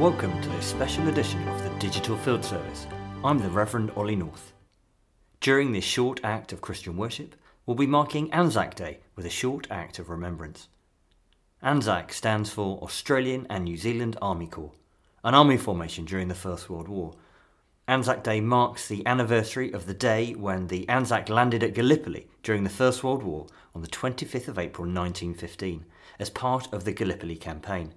Welcome to this special edition of the Digital Field Service. I'm the Reverend Ollie North. During this short act of Christian worship, we'll be marking Anzac Day with a short act of remembrance. ANZAC stands for Australian and New Zealand Army Corps, an army formation during the First World War. Anzac Day marks the anniversary of the day when the Anzac landed at Gallipoli during the First World War on the 25th of April 1915 as part of the Gallipoli campaign.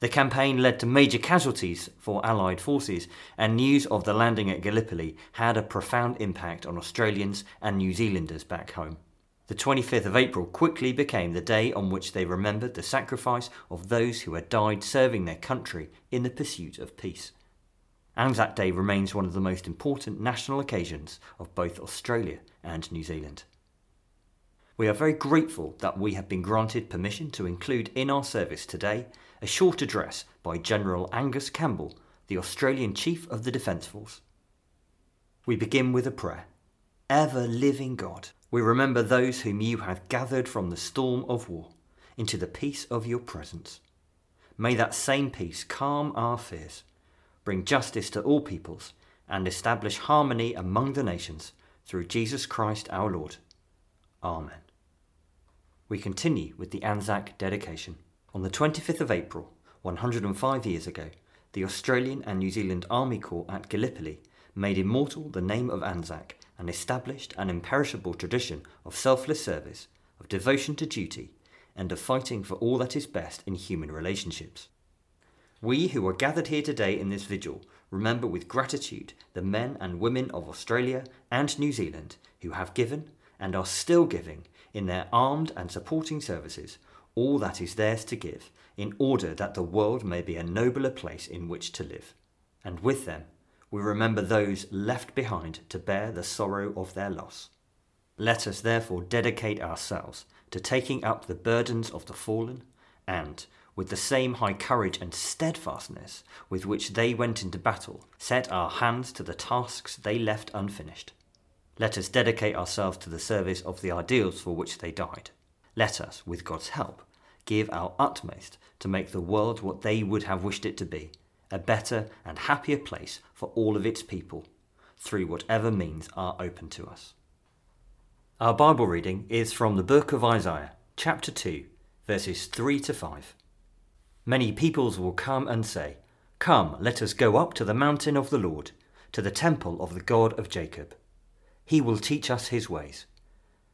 The campaign led to major casualties for Allied forces, and news of the landing at Gallipoli had a profound impact on Australians and New Zealanders back home. The 25th of April quickly became the day on which they remembered the sacrifice of those who had died serving their country in the pursuit of peace. Anzac Day remains one of the most important national occasions of both Australia and New Zealand. We are very grateful that we have been granted permission to include in our service today a short address by General Angus Campbell, the Australian Chief of the Defence Force. We begin with a prayer. Ever living God, we remember those whom you have gathered from the storm of war into the peace of your presence. May that same peace calm our fears, bring justice to all peoples, and establish harmony among the nations through Jesus Christ our Lord. Amen. We continue with the Anzac dedication. On the 25th of April, 105 years ago, the Australian and New Zealand Army Corps at Gallipoli made immortal the name of Anzac and established an imperishable tradition of selfless service, of devotion to duty, and of fighting for all that is best in human relationships. We who are gathered here today in this vigil remember with gratitude the men and women of Australia and New Zealand who have given and are still giving in their armed and supporting services all that is theirs to give, in order that the world may be a nobler place in which to live. And with them, we remember those left behind to bear the sorrow of their loss. Let us therefore dedicate ourselves to taking up the burdens of the fallen, and, with the same high courage and steadfastness with which they went into battle, set our hands to the tasks they left unfinished. Let us dedicate ourselves to the service of the ideals for which they died. Let us, with God's help, give our utmost to make the world what they would have wished it to be a better and happier place for all of its people, through whatever means are open to us. Our Bible reading is from the book of Isaiah, chapter 2, verses 3 to 5. Many peoples will come and say, Come, let us go up to the mountain of the Lord, to the temple of the God of Jacob. He will teach us his ways,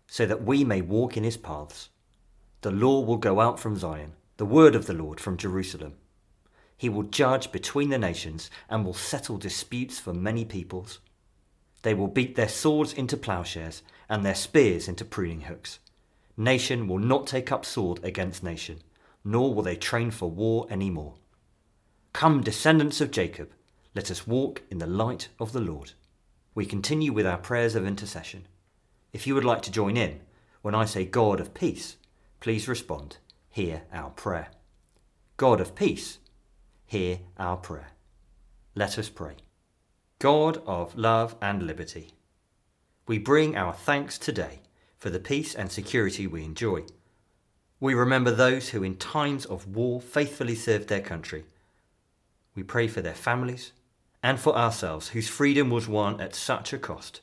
so that we may walk in his paths. The law will go out from Zion, the word of the Lord from Jerusalem. He will judge between the nations and will settle disputes for many peoples. They will beat their swords into plowshares and their spears into pruning hooks. Nation will not take up sword against nation, nor will they train for war any more. Come, descendants of Jacob, let us walk in the light of the Lord. We continue with our prayers of intercession. If you would like to join in, when I say God of peace, please respond, Hear our prayer. God of peace, hear our prayer. Let us pray. God of love and liberty, we bring our thanks today for the peace and security we enjoy. We remember those who in times of war faithfully served their country. We pray for their families and for ourselves whose freedom was won at such a cost.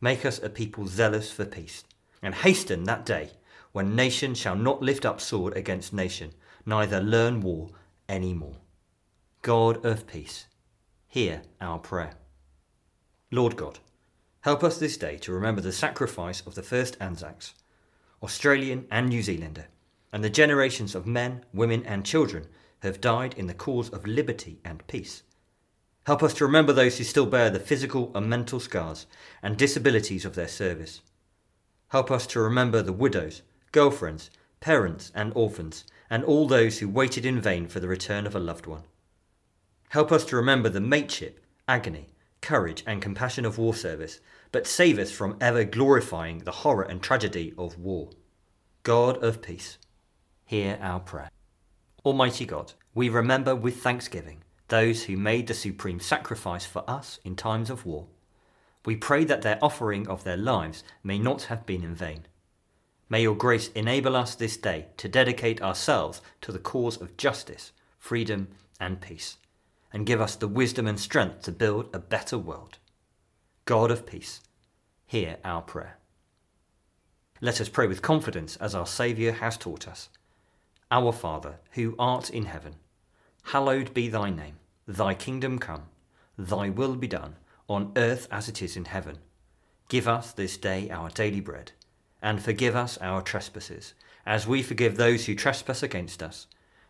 Make us a people zealous for peace and hasten that day when nation shall not lift up sword against nation, neither learn war any more. God of peace, hear our prayer. Lord God, help us this day to remember the sacrifice of the first Anzacs, Australian and New Zealander, and the generations of men, women, and children who have died in the cause of liberty and peace. Help us to remember those who still bear the physical and mental scars and disabilities of their service. Help us to remember the widows, girlfriends, parents, and orphans, and all those who waited in vain for the return of a loved one. Help us to remember the mateship, agony, courage, and compassion of war service, but save us from ever glorifying the horror and tragedy of war. God of peace, hear our prayer. Almighty God, we remember with thanksgiving those who made the supreme sacrifice for us in times of war. We pray that their offering of their lives may not have been in vain. May your grace enable us this day to dedicate ourselves to the cause of justice, freedom, and peace, and give us the wisdom and strength to build a better world. God of peace, hear our prayer. Let us pray with confidence as our Saviour has taught us. Our Father, who art in heaven, hallowed be thy name. Thy kingdom come, thy will be done, on earth as it is in heaven. Give us this day our daily bread, and forgive us our trespasses, as we forgive those who trespass against us.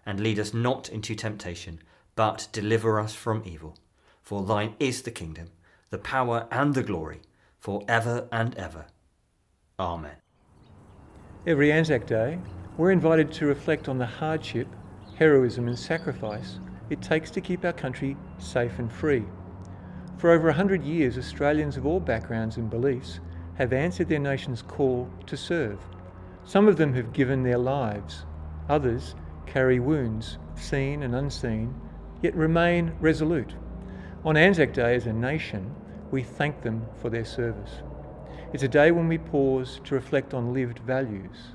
And lead us not into temptation, but deliver us from evil. For thine is the kingdom, the power, and the glory, for ever and ever. Amen. Every Anzac Day, we're invited to reflect on the hardship, heroism, and sacrifice it takes to keep our country safe and free. For over a hundred years, Australians of all backgrounds and beliefs have answered their nation's call to serve. Some of them have given their lives, others carry wounds, seen and unseen, yet remain resolute. On Anzac Day, as a nation, we thank them for their service. It's a day when we pause to reflect on lived values.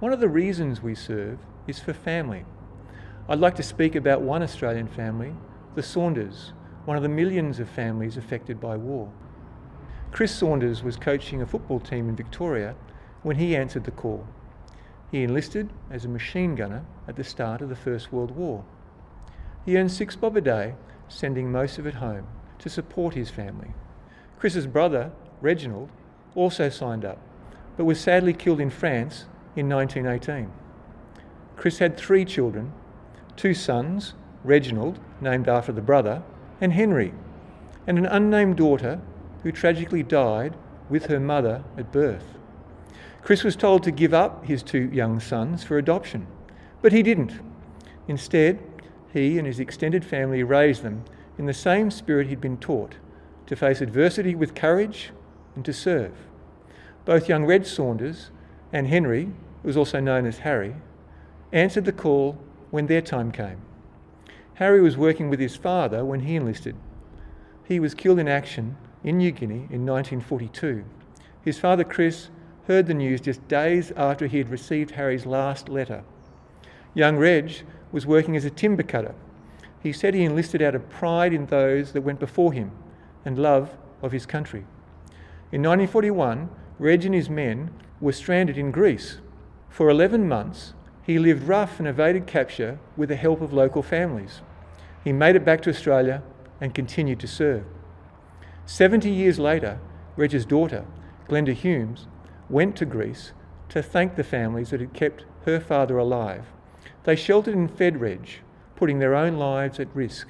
One of the reasons we serve is for family. I'd like to speak about one Australian family, the Saunders, one of the millions of families affected by war. Chris Saunders was coaching a football team in Victoria when he answered the call. He enlisted as a machine gunner at the start of the First World War. He earned six bob a day, sending most of it home to support his family. Chris's brother, Reginald, also signed up, but was sadly killed in France in 1918. Chris had three children two sons, Reginald, named after the brother, and Henry, and an unnamed daughter who tragically died with her mother at birth. Chris was told to give up his two young sons for adoption, but he didn't. Instead, he and his extended family raised them in the same spirit he'd been taught to face adversity with courage and to serve. Both young Reg Saunders and Henry, who was also known as Harry, answered the call when their time came. Harry was working with his father when he enlisted. He was killed in action in New Guinea in 1942. His father, Chris, heard the news just days after he had received Harry's last letter. Young Reg was working as a timber cutter. He said he enlisted out of pride in those that went before him and love of his country. In 1941, Reg and his men were stranded in Greece. For 11 months, he lived rough and evaded capture with the help of local families. He made it back to Australia and continued to serve. 70 years later, Reg's daughter, Glenda Humes, went to Greece to thank the families that had kept her father alive. They sheltered and fed Reg, putting their own lives at risk.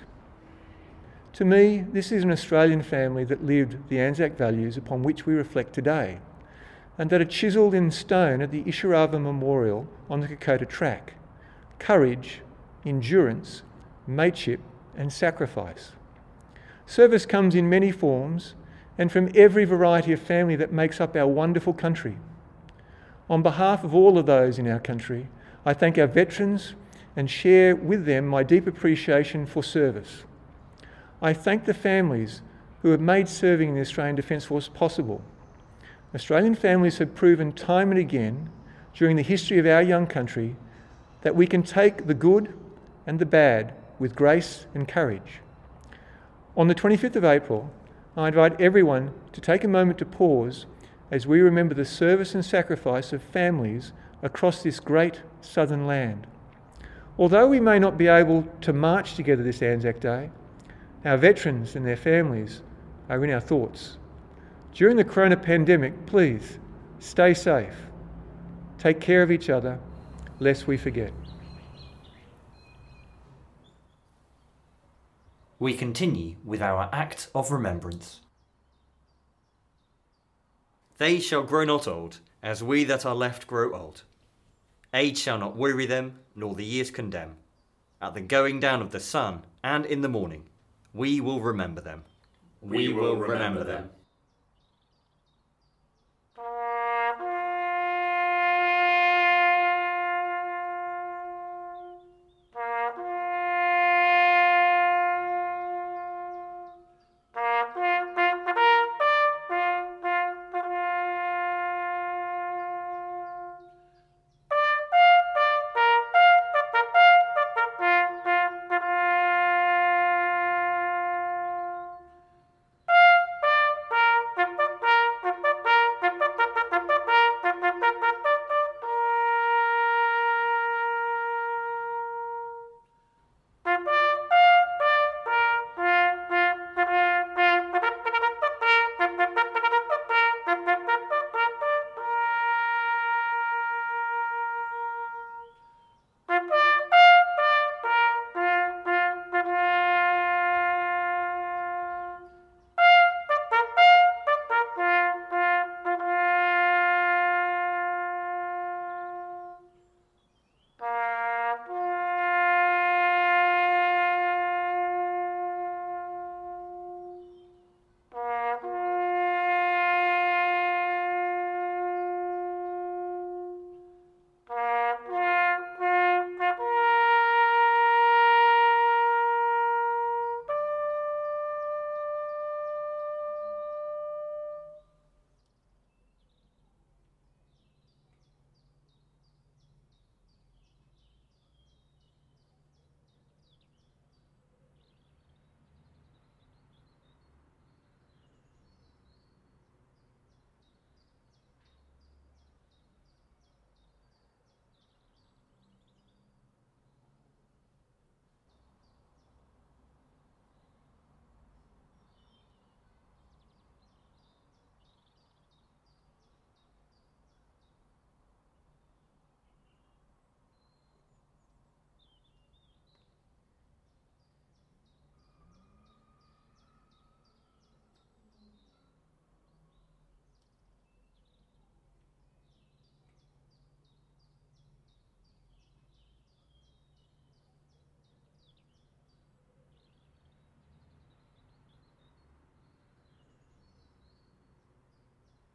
To me, this is an Australian family that lived the Anzac values upon which we reflect today and that are chiselled in stone at the Isurava Memorial on the Kokoda track courage, endurance, mateship, and sacrifice. Service comes in many forms and from every variety of family that makes up our wonderful country. On behalf of all of those in our country, I thank our veterans and share with them my deep appreciation for service. I thank the families who have made serving in the Australian Defence Force possible Australian families have proven time and again during the history of our young country that we can take the good and the bad with grace and courage. On the 25th of April, I invite everyone to take a moment to pause as we remember the service and sacrifice of families across this great southern land. Although we may not be able to march together this Anzac Day, our veterans and their families are in our thoughts. During the corona pandemic, please stay safe. Take care of each other, lest we forget. We continue with our act of remembrance. They shall grow not old, as we that are left grow old. Age shall not weary them, nor the years condemn. At the going down of the sun and in the morning, we will remember them. We will remember them.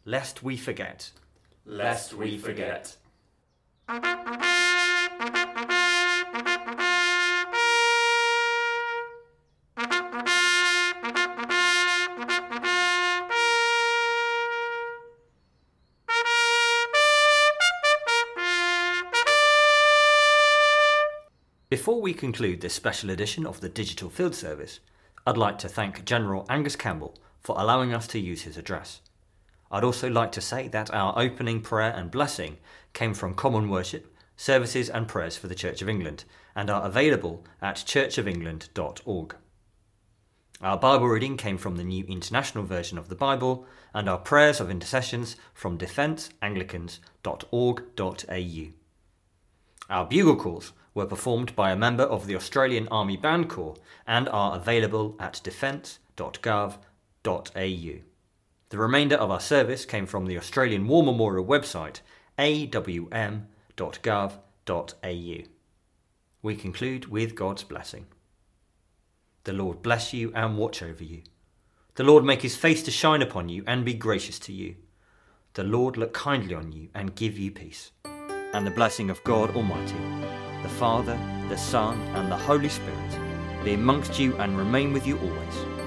Lest we forget. Lest we forget. Before we conclude this special edition of the Digital Field Service, I'd like to thank General Angus Campbell for allowing us to use his address. I'd also like to say that our opening prayer and blessing came from Common Worship, Services and Prayers for the Church of England and are available at churchofengland.org. Our Bible reading came from the New International Version of the Bible and our prayers of intercessions from defenceanglicans.org.au. Our bugle calls were performed by a member of the Australian Army Band Corps and are available at defence.gov.au. The remainder of our service came from the Australian War Memorial website awm.gov.au. We conclude with God's blessing. The Lord bless you and watch over you. The Lord make his face to shine upon you and be gracious to you. The Lord look kindly on you and give you peace. And the blessing of God Almighty, the Father, the Son, and the Holy Spirit be amongst you and remain with you always